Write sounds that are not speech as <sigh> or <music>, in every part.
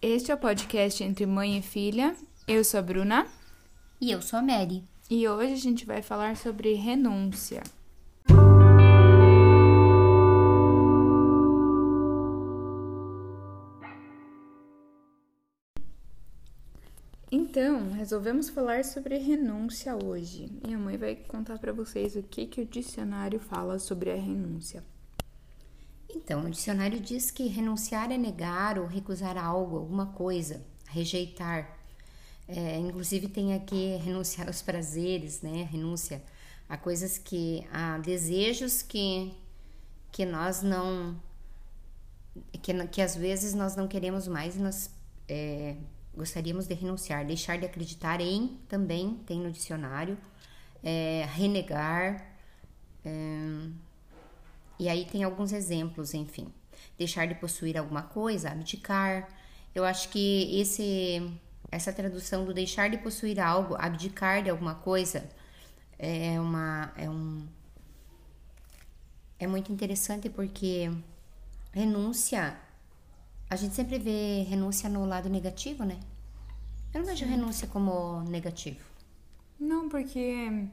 Este é o podcast Entre Mãe e Filha. Eu sou a Bruna E eu sou a Mary. e hoje a gente vai falar sobre renúncia. Então, resolvemos falar sobre renúncia hoje. Minha mãe vai contar para vocês o que, que o dicionário fala sobre a renúncia. Então, o dicionário diz que renunciar é negar ou recusar algo, alguma coisa, rejeitar. É, inclusive tem aqui renunciar aos prazeres, né? Renúncia a coisas que, a desejos que que nós não, que, que às vezes nós não queremos mais e nós é, gostaríamos de renunciar, deixar de acreditar em também tem no dicionário, é, renegar. é, e aí tem alguns exemplos, enfim. Deixar de possuir alguma coisa, abdicar. Eu acho que esse essa tradução do deixar de possuir algo, abdicar de alguma coisa, é uma é um é muito interessante porque renúncia a gente sempre vê renúncia no lado negativo, né? Eu não vejo renúncia como negativo. Não, porque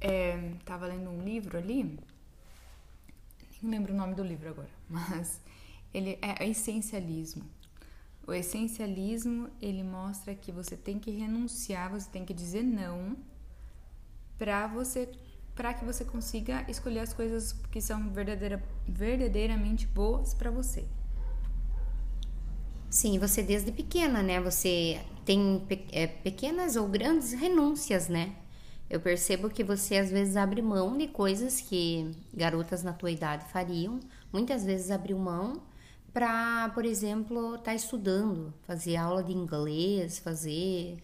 é, tava lendo um livro ali, nem lembro o nome do livro agora, <laughs> mas ele é essencialismo. O essencialismo ele mostra que você tem que renunciar, você tem que dizer não para você para que você consiga escolher as coisas que são verdadeira, verdadeiramente boas para você. Sim, você desde pequena, né? Você tem pe- é, pequenas ou grandes renúncias, né? Eu percebo que você às vezes abre mão de coisas que garotas na tua idade fariam. Muitas vezes abriu mão para, por exemplo, estar estudando, fazer aula de inglês, fazer.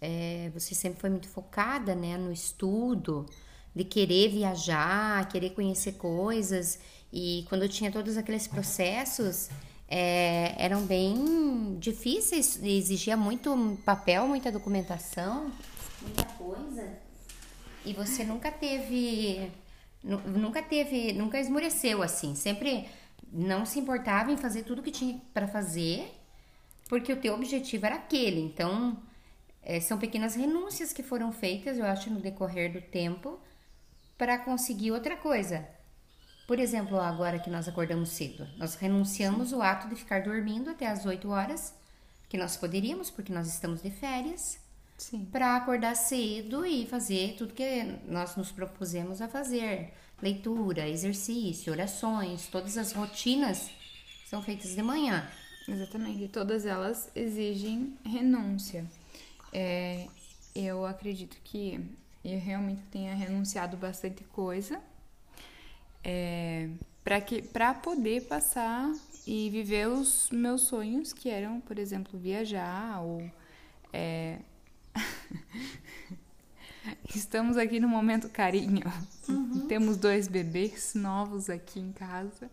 é, você sempre foi muito focada, né, no estudo, de querer viajar, querer conhecer coisas. E quando tinha todos aqueles processos, é, eram bem difíceis, exigia muito papel, muita documentação, muita coisa. E você nunca teve, nu- nunca teve, nunca esmoreceu assim, sempre não se importava em fazer tudo que tinha para fazer, porque o teu objetivo era aquele. Então, é, são pequenas renúncias que foram feitas, eu acho, no decorrer do tempo, para conseguir outra coisa. Por exemplo, agora que nós acordamos cedo, nós renunciamos o ato de ficar dormindo até as 8 horas, que nós poderíamos, porque nós estamos de férias, Sim. Para acordar cedo e fazer tudo que nós nos propusemos a fazer: leitura, exercício, orações, todas as rotinas são feitas de manhã. Exatamente, e todas elas exigem renúncia. É, eu acredito que eu realmente tenha renunciado bastante coisa é, para que para poder passar e viver os meus sonhos, que eram, por exemplo, viajar ou é, <laughs> Estamos aqui no momento carinho. Temos dois bebês novos aqui em casa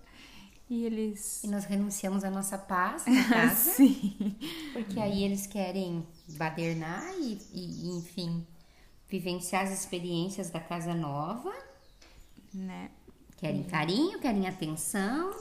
e eles E nós renunciamos à nossa paz na <laughs> casa, Sim. porque aí eles querem badernar e, e, enfim, vivenciar as experiências da casa nova. né? Querem carinho, querem atenção.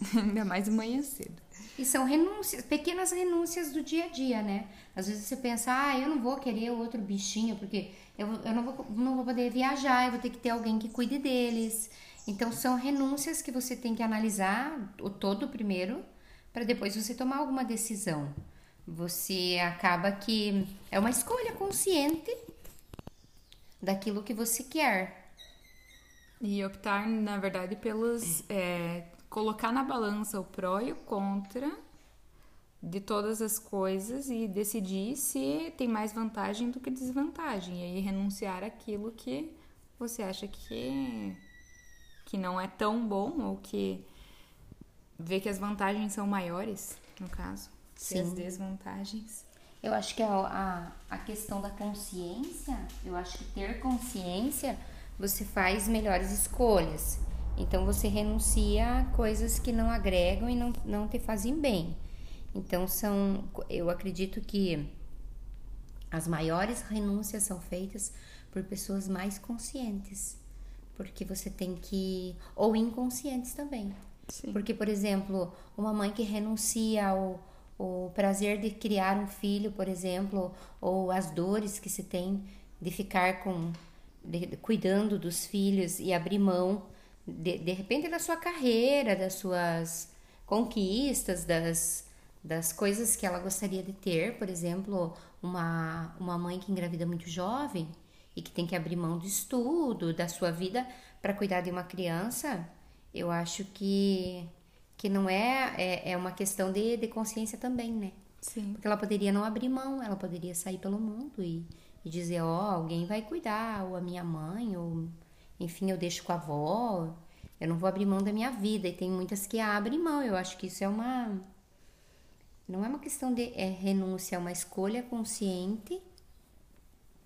<laughs> Ainda mais manhã cedo. E são renúncias, pequenas renúncias do dia a dia, né? Às vezes você pensa, ah, eu não vou querer outro bichinho, porque eu, eu não, vou, não vou poder viajar, eu vou ter que ter alguém que cuide deles. Então, são renúncias que você tem que analisar o todo primeiro, para depois você tomar alguma decisão. Você acaba que é uma escolha consciente daquilo que você quer. E optar, na verdade, pelos. é, colocar na balança o pró e o contra de todas as coisas e decidir se tem mais vantagem do que desvantagem. E aí renunciar àquilo que você acha que, que não é tão bom ou que vê que as vantagens são maiores, no caso, que as Sim. desvantagens. Eu acho que a, a, a questão da consciência, eu acho que ter consciência, você faz melhores escolhas. Então você renuncia a coisas que não agregam e não, não te fazem bem. Então são, eu acredito que as maiores renúncias são feitas por pessoas mais conscientes. Porque você tem que. Ou inconscientes também. Sim. Porque, por exemplo, uma mãe que renuncia ao, o prazer de criar um filho, por exemplo, ou as dores que se tem de ficar com de, de, cuidando dos filhos e abrir mão de, de repente da sua carreira, das suas conquistas, das, das coisas que ela gostaria de ter, por exemplo, uma, uma mãe que engravida muito jovem e que tem que abrir mão do estudo, da sua vida para cuidar de uma criança, eu acho que, que não é, é, é uma questão de, de consciência também, né? Sim. Porque ela poderia não abrir mão, ela poderia sair pelo mundo e, e dizer, ó, oh, alguém vai cuidar, ou a minha mãe, ou enfim, eu deixo com a avó, eu não vou abrir mão da minha vida. E tem muitas que abrem mão, eu acho que isso é uma. Não é uma questão de é, renúncia, é uma escolha consciente,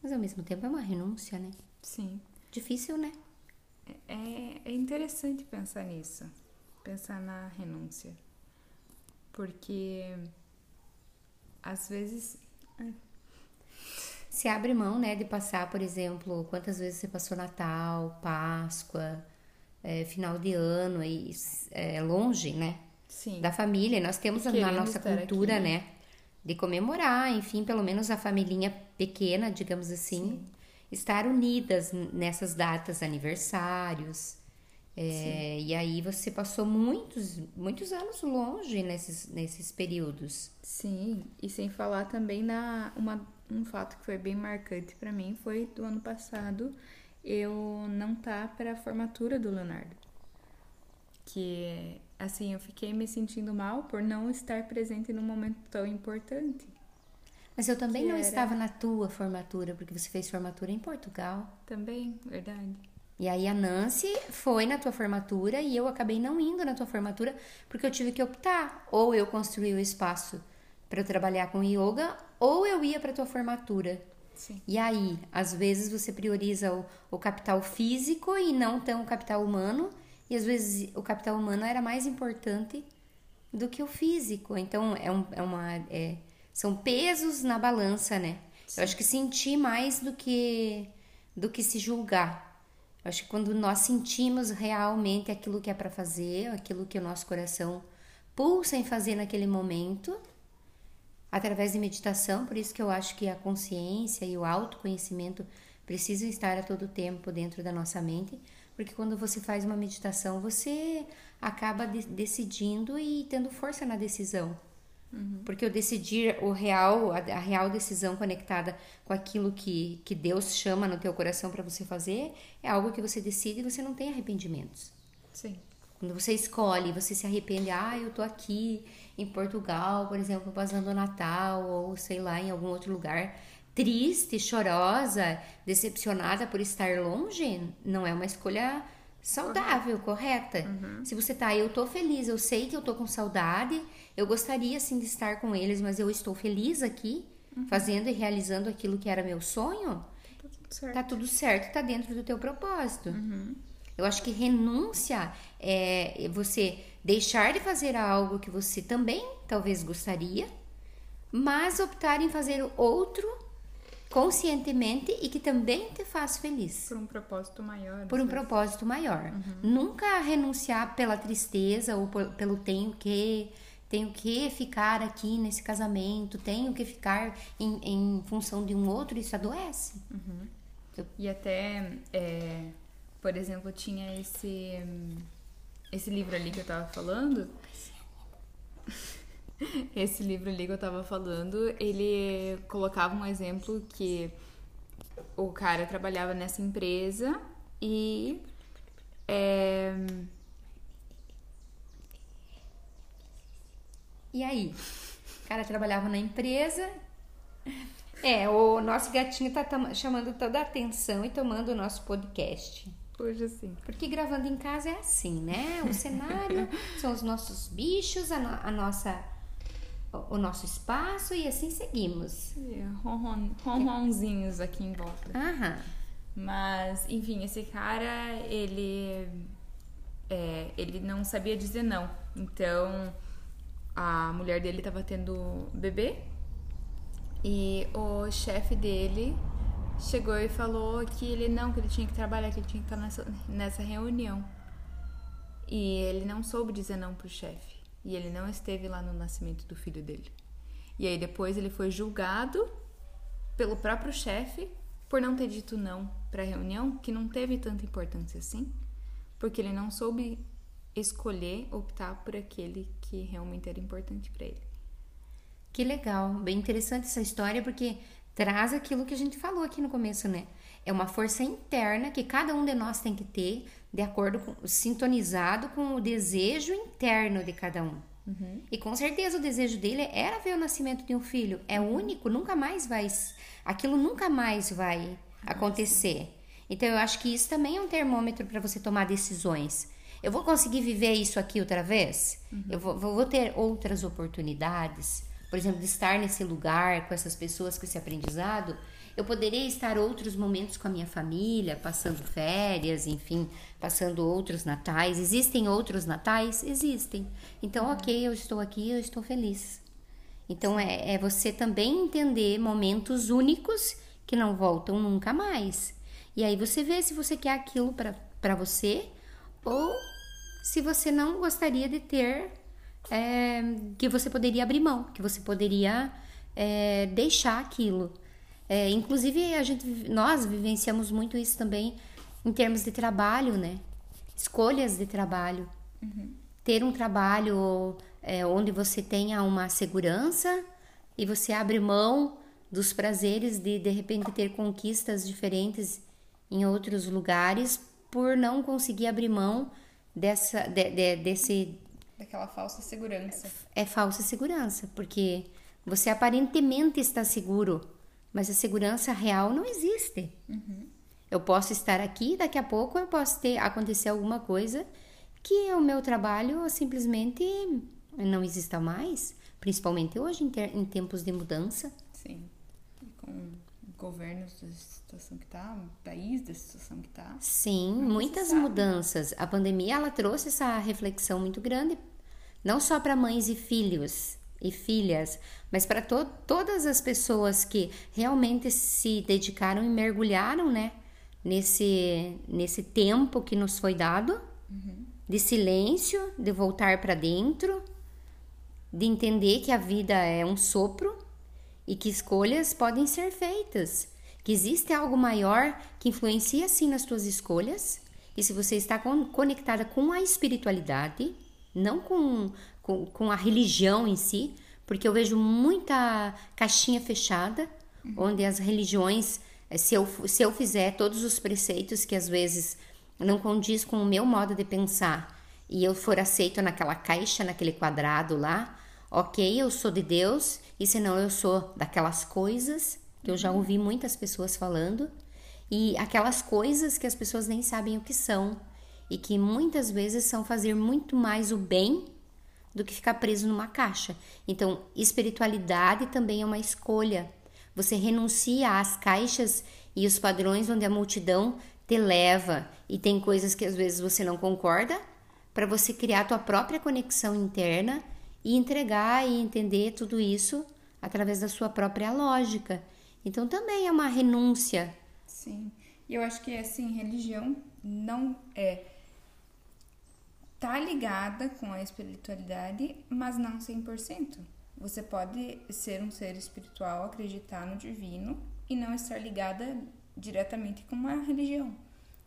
mas ao mesmo tempo é uma renúncia, né? Sim. Difícil, né? É, é interessante pensar nisso, pensar na renúncia, porque às vezes se abre mão, né, de passar, por exemplo, quantas vezes você passou Natal, Páscoa, é, final de ano, aí é, longe, né, Sim. da família. Nós temos na nossa cultura, aqui, né? né, de comemorar, enfim, pelo menos a família pequena, digamos assim, Sim. estar unidas nessas datas, aniversários. É, e aí você passou muitos, muitos anos longe nesses, nesses períodos. Sim, e sem falar também na uma um fato que foi bem marcante para mim foi do ano passado eu não tá para a formatura do Leonardo. Que assim, eu fiquei me sentindo mal por não estar presente num momento tão importante. Mas eu também não era... estava na tua formatura, porque você fez formatura em Portugal. Também, verdade. E aí a Nancy foi na tua formatura e eu acabei não indo na tua formatura porque eu tive que optar. Ou eu construí o espaço para eu trabalhar com yoga, ou eu ia para tua formatura. Sim. E aí, às vezes você prioriza o, o, capital físico e não tão o capital humano, e às vezes o capital humano era mais importante do que o físico. Então, é, um, é uma. É, são pesos na balança, né? Sim. Eu acho que sentir mais do que, do que se julgar. Eu acho que quando nós sentimos realmente aquilo que é para fazer, aquilo que o nosso coração pulsa em fazer naquele momento, através de meditação, por isso que eu acho que a consciência e o autoconhecimento precisam estar a todo tempo dentro da nossa mente, porque quando você faz uma meditação, você acaba de decidindo e tendo força na decisão. Uhum. Porque o decidir o real, a, a, real decisão conectada com aquilo que, que Deus chama no teu coração para você fazer, é algo que você decide e você não tem arrependimentos. Sim. Quando você escolhe, você se arrepende, ah, eu tô aqui, em Portugal, por exemplo, passando o Natal ou sei lá, em algum outro lugar, triste, chorosa, decepcionada por estar longe, não é uma escolha saudável, correta. Uhum. Se você tá, eu tô feliz, eu sei que eu tô com saudade, eu gostaria sim de estar com eles, mas eu estou feliz aqui, uhum. fazendo e realizando aquilo que era meu sonho. Tá tudo certo. Tá tudo certo, tá dentro do teu propósito. Uhum. Eu acho que renúncia é você deixar de fazer algo que você também talvez gostaria, mas optar em fazer outro conscientemente e que também te faz feliz. Por um propósito maior. Por um propósito maior. Uhum. Nunca renunciar pela tristeza ou por, pelo tenho que, tenho que ficar aqui nesse casamento, tenho que ficar em, em função de um outro, isso adoece. Uhum. Eu... E até, é, por exemplo, tinha esse esse livro ali que eu tava falando. <laughs> esse livro ali que eu tava falando, ele colocava um exemplo que o cara trabalhava nessa empresa e. É... E aí? O cara trabalhava na empresa. É, o nosso gatinho tá chamando toda a atenção e tomando o nosso podcast. Hoje sim. Porque gravando em casa é assim, né? O cenário <laughs> são os nossos bichos, a, no, a, nossa o nosso espaço e assim seguimos. Ronron, ronronzinhos aqui em volta. Aham. Mas, enfim, esse cara, ele é, ele não sabia dizer não. Então, a mulher dele estava tendo bebê e o chefe dele chegou e falou que ele não, que ele tinha que trabalhar, que ele tinha que estar nessa, nessa reunião. E ele não soube dizer não pro chefe. e ele não esteve lá no nascimento do filho dele. E aí depois ele foi julgado pelo próprio chefe por não ter dito não para a reunião, que não teve tanta importância assim, porque ele não soube escolher optar por aquele que realmente era importante para ele. Que legal, bem interessante essa história porque traz aquilo que a gente falou aqui no começo, né? É uma força interna que cada um de nós tem que ter, de acordo com, sintonizado com o desejo interno de cada um. Uhum. E com certeza o desejo dele era ver o nascimento de um filho. É uhum. único, nunca mais vai. Aquilo nunca mais vai acontecer. Então eu acho que isso também é um termômetro para você tomar decisões. Eu vou conseguir viver isso aqui outra vez? Uhum. Eu vou, vou, ter outras oportunidades? Por exemplo, de estar nesse lugar com essas pessoas, com esse aprendizado. Eu poderia estar outros momentos com a minha família, passando férias, enfim, passando outros natais. Existem outros natais? Existem. Então, ok, eu estou aqui, eu estou feliz. Então, é, é você também entender momentos únicos que não voltam nunca mais. E aí você vê se você quer aquilo para você ou se você não gostaria de ter, é, que você poderia abrir mão, que você poderia é, deixar aquilo. É, inclusive, a gente, nós vivenciamos muito isso também em termos de trabalho, né? Escolhas de trabalho. Uhum. Ter um trabalho é, onde você tenha uma segurança e você abre mão dos prazeres de de repente ter conquistas diferentes em outros lugares por não conseguir abrir mão dessa de, de, desse daquela falsa segurança. É falsa segurança, porque você aparentemente está seguro, mas a segurança real não existe. Uhum. Eu posso estar aqui, daqui a pouco eu posso ter acontecer alguma coisa que o meu trabalho simplesmente não exista mais, principalmente hoje em, ter, em tempos de mudança. Sim, com governos da situação que está, país da situação que está. Sim, muitas mudanças. A pandemia ela trouxe essa reflexão muito grande, não só para mães e filhos, e filhas, mas para to todas as pessoas que realmente se dedicaram e mergulharam, né, nesse nesse tempo que nos foi dado uhum. de silêncio, de voltar para dentro, de entender que a vida é um sopro e que escolhas podem ser feitas, que existe algo maior que influencia sim nas tuas escolhas. E se você está conectada com a espiritualidade, não com com, com a religião em si, porque eu vejo muita caixinha fechada, uhum. onde as religiões, eh, se eu, se eu fizer todos os preceitos que às vezes não condiz com o meu modo de pensar e eu for aceito naquela caixa, naquele quadrado lá, ok, eu sou de Deus, e senão eu sou daquelas coisas que eu já uhum. ouvi muitas pessoas falando, e aquelas coisas que as pessoas nem sabem o que são, e que muitas vezes são fazer muito mais o bem do que ficar preso numa caixa. Então, espiritualidade também é uma escolha. Você renuncia às caixas e os padrões onde a multidão te leva e tem coisas que às vezes você não concorda, para você criar a tua própria conexão interna e entregar e entender tudo isso através da sua própria lógica. Então também é uma renúncia. Sim. E eu acho que assim, religião não é tá ligada com a espiritualidade, mas não 100%. Você pode ser um ser espiritual, acreditar no divino e não estar ligada diretamente com uma religião.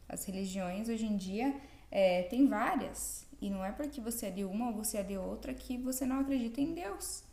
As religiões hoje em dia é, tem várias e não é porque você é de uma ou você é de outra que você não acredita em Deus.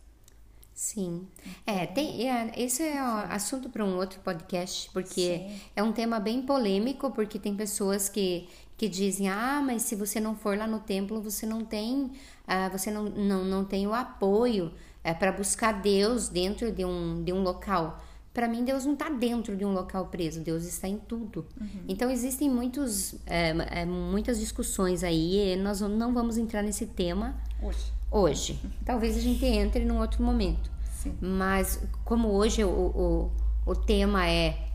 Sim. É, tem, é, esse é assunto para um outro podcast, porque Sim. é um tema bem polêmico, porque tem pessoas que que dizem: ah, mas se você não for lá no templo, você não tem, ah, você não, não, não tem o apoio é, para buscar Deus dentro de um, de um local. Para mim, Deus não está dentro de um local preso, Deus está em tudo. Uhum. Então, existem muitos, é, é, muitas discussões aí, nós não vamos entrar nesse tema hoje. Hoje. Talvez a gente entre num outro momento. Sim. Mas, como hoje o, o, o tema é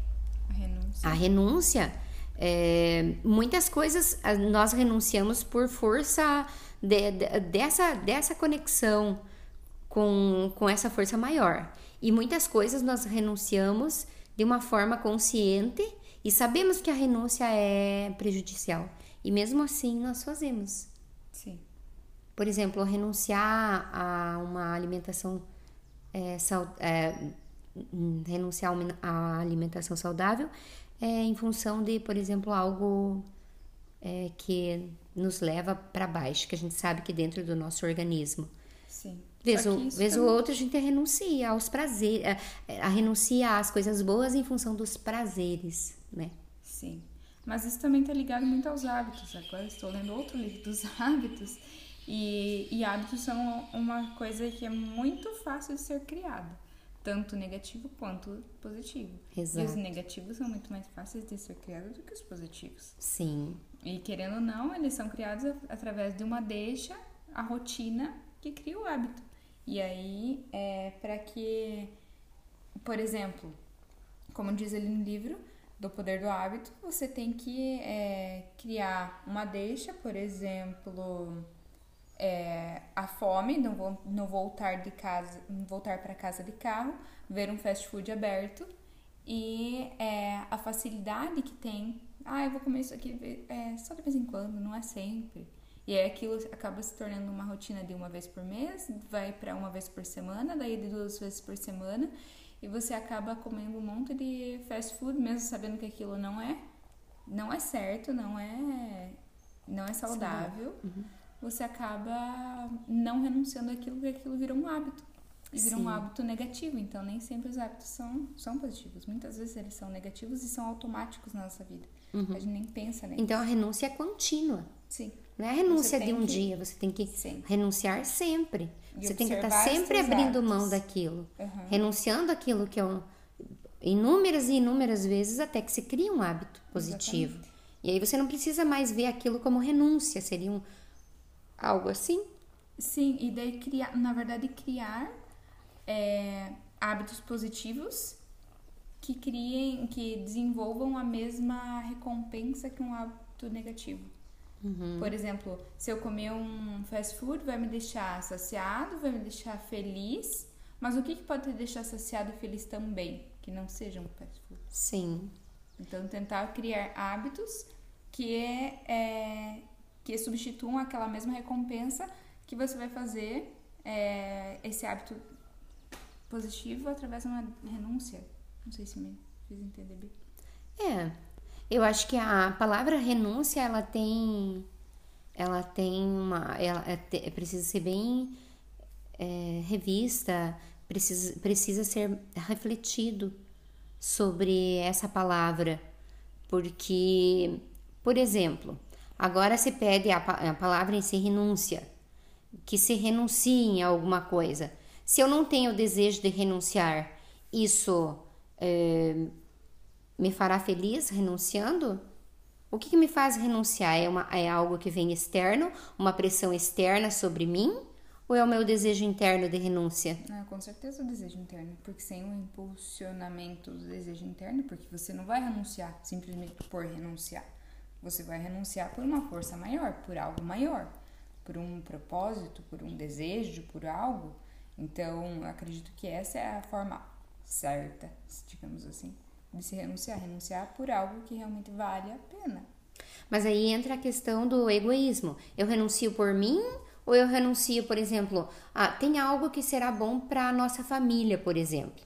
a renúncia, a renúncia é, muitas coisas nós renunciamos por força de, de, dessa, dessa conexão com, com essa força maior. E muitas coisas nós renunciamos de uma forma consciente e sabemos que a renúncia é prejudicial. E mesmo assim nós fazemos. Sim. Por exemplo, renunciar a uma alimentação é, sal, é, renunciar a alimentação saudável é, em função de, por exemplo, algo é, que nos leva para baixo, que a gente sabe que dentro do nosso organismo. Sim. Vez, o, vez também... o outro a gente renuncia aos prazeres, a, a renuncia às coisas boas em função dos prazeres, né? Sim. Mas isso também está ligado muito aos hábitos. Agora estou lendo outro livro dos <laughs> hábitos. E, e hábitos são uma coisa que é muito fácil de ser criada. Tanto negativo quanto positivo. Exato. E os negativos são muito mais fáceis de ser criados do que os positivos. Sim. E querendo ou não, eles são criados através de uma deixa, a rotina que cria o hábito. E aí, é para que, por exemplo, como diz ali no livro do Poder do Hábito, você tem que é, criar uma deixa, por exemplo, é, a fome, não, vou, não voltar de casa, voltar para casa de carro, ver um fast food aberto e é, a facilidade que tem. Ah, eu vou comer isso aqui é, só de vez em quando, não é sempre. E aí aquilo acaba se tornando uma rotina de uma vez por mês, vai para uma vez por semana, daí de duas vezes por semana, e você acaba comendo um monte de fast food, mesmo sabendo que aquilo não é, não é certo, não é, não é saudável. Uhum você acaba não renunciando àquilo porque aquilo vira um hábito. E vira Sim. um hábito negativo. Então, nem sempre os hábitos são, são positivos. Muitas vezes eles são negativos e são automáticos na nossa vida. Uhum. A gente nem pensa neles. Então, a renúncia é contínua. Sim. Não é a renúncia de um que... dia. Você tem que Sim. renunciar sempre. E você tem que estar sempre abrindo hábitos. mão daquilo. Uhum. Renunciando aquilo que é um, inúmeras e inúmeras vezes até que se cria um hábito positivo. Exatamente. E aí você não precisa mais ver aquilo como renúncia. Seria um Algo assim? Sim, e daí criar, na verdade, criar é, hábitos positivos que criem, que desenvolvam a mesma recompensa que um hábito negativo. Uhum. Por exemplo, se eu comer um fast food, vai me deixar saciado, vai me deixar feliz. Mas o que, que pode te deixar saciado e feliz também? Que não seja um fast food. Sim. Então, tentar criar hábitos que é, é que substituam aquela mesma recompensa que você vai fazer é, esse hábito positivo através de uma renúncia. Não sei se me fiz entender bem. É, eu acho que a palavra renúncia ela tem, ela tem uma, ela é, precisa ser bem é, revista, precisa, precisa ser refletido sobre essa palavra, porque, por exemplo, Agora se pede a, a palavra em si renúncia, que se renuncie a alguma coisa. Se eu não tenho o desejo de renunciar, isso é, me fará feliz renunciando? O que, que, me faz renunciar? É, uma, é algo que vem externo, uma pressão externa sobre mim? Ou é o meu desejo interno de renúncia? Ah, com certeza o desejo interno, porque sem o impulsionamento do desejo interno, porque você não vai renunciar simplesmente por renunciar. Você vai renunciar por uma força maior, por algo maior, por um propósito, por um desejo, por algo. Então, acredito que essa é a forma certa, digamos assim, de se renunciar. Renunciar por algo que realmente vale a pena. Mas aí entra a questão do egoísmo. Eu renuncio por mim ou eu renuncio, por exemplo, ah, tem algo que será bom para a nossa família, por exemplo.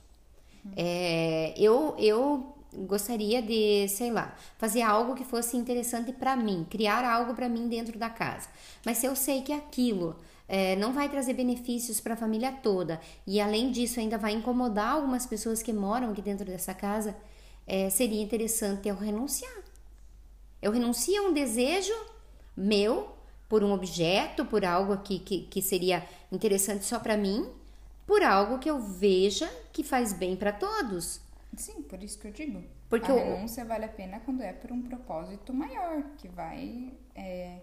Uhum. É, eu, eu gostaria de, sei lá, fazer algo que fosse interessante para mim, criar algo para mim dentro da casa. Mas se eu sei que aquilo é, não vai trazer benefícios para a família toda e além disso ainda vai incomodar algumas pessoas que moram aqui dentro dessa casa, é, seria interessante eu renunciar. Eu renuncio a um desejo meu por um objeto, por algo que, que, que seria interessante só para mim, por algo que eu veja que faz bem para todos. Sim, por isso que eu digo. Porque a renúncia vale a pena quando é por um propósito maior, que vai é,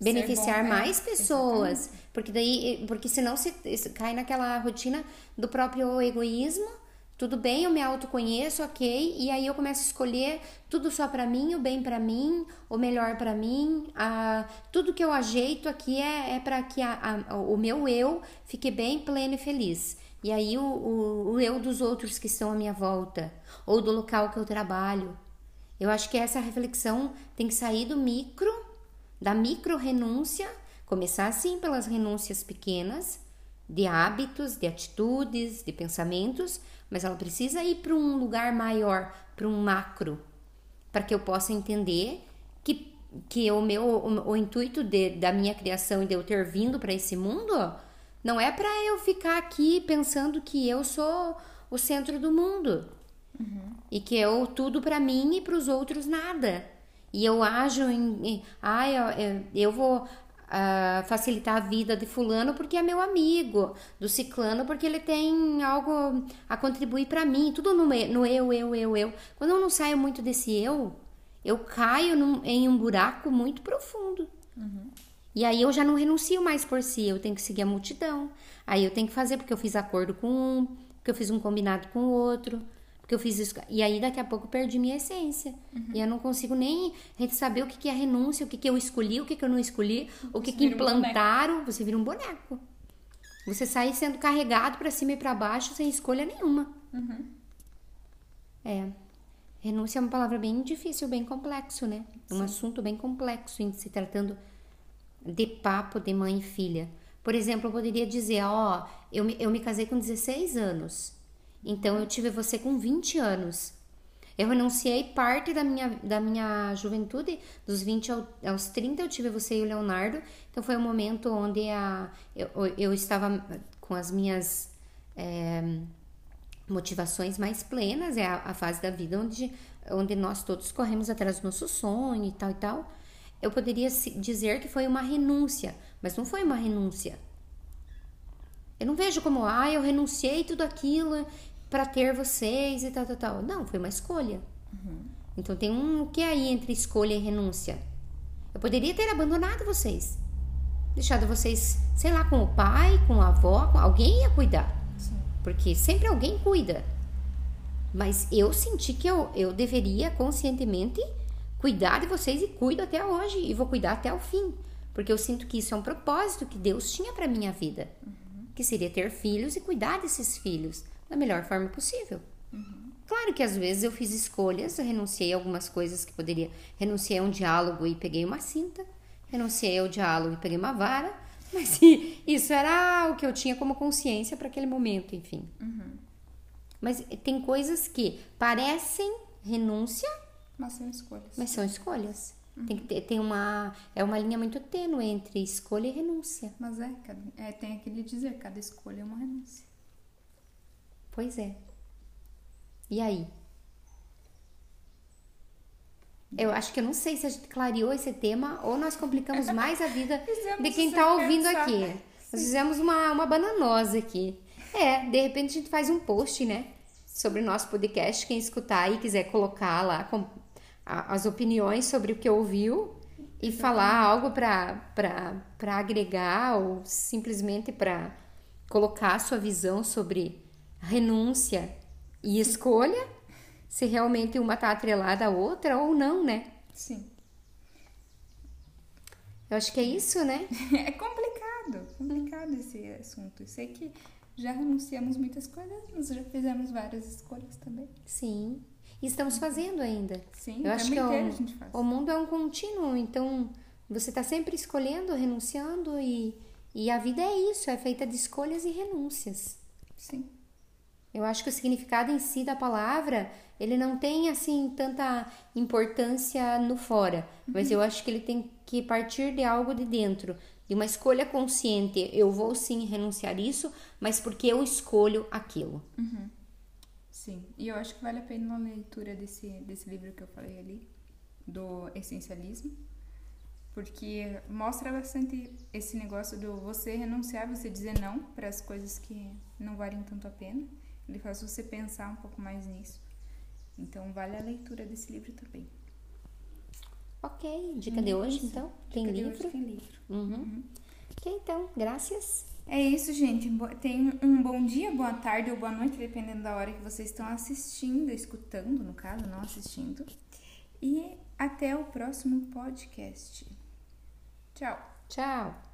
beneficiar bom, mais é, pessoas, exatamente. porque daí, porque senão se, se cai naquela rotina do próprio egoísmo. Tudo bem, eu me autoconheço, ok, e aí eu começo a escolher tudo só para mim, o bem para mim, o melhor para mim, a, tudo que eu ajeito aqui é, é para que a, a, o meu eu fique bem pleno e feliz. E aí o, o, o eu dos outros que estão à minha volta, ou do local que eu trabalho. Eu acho que essa reflexão tem que sair do micro, da micro renúncia, Começar assim pelas renúncias pequenas, de hábitos, de atitudes, de pensamentos, mas ela precisa ir para um lugar maior, para um macro, para que eu possa entender que, que o meu o, o intuito de, da minha criação e de eu ter vindo para esse mundo não é para eu ficar aqui pensando que eu sou o centro do mundo uhum. e que eu tudo para mim e para os outros nada. E eu ajo em, em ah, eu, eu vou uh, facilitar a vida de fulano porque é meu amigo, do ciclano porque ele tem algo a contribuir para mim, tudo no, no eu, eu, eu, eu. Quando eu não saio muito desse eu, eu caio num, em um buraco muito profundo. Uhum. E aí eu já não renuncio mais por si, eu tenho que seguir a multidão. Aí eu tenho que fazer porque eu fiz acordo com um, porque eu fiz um combinado com o outro porque eu fiz isso. E aí daqui a pouco eu perdi minha essência. Uhum. E eu não consigo nem saber o que, que é renúncia, o que, que eu escolhi, o que, que eu não escolhi, o que, que implantaram. Um você vira um boneco. Você sai sendo carregado para cima e para baixo sem escolha nenhuma. Uhum. É. Renúncia é uma palavra bem difícil, bem complexo, né? Sim. Um assunto bem complexo em se tratando de papo de mãe e filha. Por exemplo, eu poderia dizer, ó, eu me, eu me casei com 16 anos. Então eu tive você com 20 anos. Eu renunciei parte da minha, da minha juventude, dos 20 aos 30 eu tive você e o Leonardo. Então foi um momento onde a, eu, eu estava com as minhas é, motivações mais plenas, é a, a, fase da vida onde, onde nós todos corremos atrás do nosso sonho e tal e tal. Eu poderia dizer que foi uma renúncia, mas não foi uma renúncia. Eu não vejo como, ah, eu renunciei tudo aquilo para ter vocês e tal, tal, tal. Não, foi uma escolha. Uhum. Então tem um o que aí entre escolha e renúncia? Eu poderia ter abandonado vocês, deixado vocês, sei lá, com o pai, com a avó, com alguém ia cuidar, Sim. porque sempre alguém cuida. Mas eu senti que eu, eu deveria conscientemente cuidar de vocês e cuido até hoje e vou cuidar até o fim, porque eu sinto que isso é um propósito que Deus tinha para minha vida, uhum. que seria ter filhos e cuidar desses filhos da melhor forma possível. Uhum. Claro que às vezes eu fiz escolhas, eu renunciei a algumas coisas que poderia. Renunciei a um diálogo e peguei uma cinta, renunciei ao diálogo e peguei uma vara, <laughs> mas isso era o que eu tinha como consciência para aquele momento, enfim. Uhum. Mas tem coisas que parecem renúncia, mas são escolhas. Mas são escolhas. Uhum. Tem que ter, tem uma é uma linha muito tênue entre escolha e renúncia. Mas é, é tem aquele dizer, cada escolha é uma renúncia. Pois é. E aí? Eu acho que eu não sei se a gente clareou esse tema ou nós complicamos <laughs> mais a vida de quem está ouvindo pensar. aqui. Nós fizemos uma, uma bananosa aqui. É, de repente a gente faz um post, né? Sobre o nosso podcast. Quem escutar e quiser colocar lá a, as opiniões sobre o que ouviu e falar algo para agregar ou simplesmente para colocar a sua visão sobre renúncia e escolha, se realmente uma está atrelada à outra ou não, né? Sim. Eu acho que é isso, né? <laughs> É complicado, complicado esse assunto. Eu sei que já renunciamos muitas coisas, mas já fizemos várias escolhas também. Sim. E estamos fazendo ainda. Sim, eu acho que é o, o mundo é um contínuo, então você está sempre escolhendo, renunciando e, e a vida é isso, é feita de escolhas e renúncias. Sim. Eu acho que o significado em si da palavra, ele não tem assim tanta importância no fora, uhum. mas eu acho que ele tem que partir de algo de dentro, de uma escolha consciente. Eu vou sim renunciar isso, mas porque eu escolho aquilo. Uhum. Sim, e eu acho que vale a pena uma leitura desse, desse livro que eu falei ali, do essencialismo, porque mostra bastante esse negócio do você renunciar, você dizer não para as coisas que não valem tanto a pena ele faz você pensar um pouco mais nisso. Então, vale a leitura desse livro também. Ok, dica de hoje, então? Tem dica livro? tem livro. Uhum. Uhum. Ok, então, graças. É isso, gente. Tem um bom dia, boa tarde ou boa noite, dependendo da hora que vocês estão assistindo, escutando, no caso, não assistindo. E até o próximo podcast. Tchau. Tchau.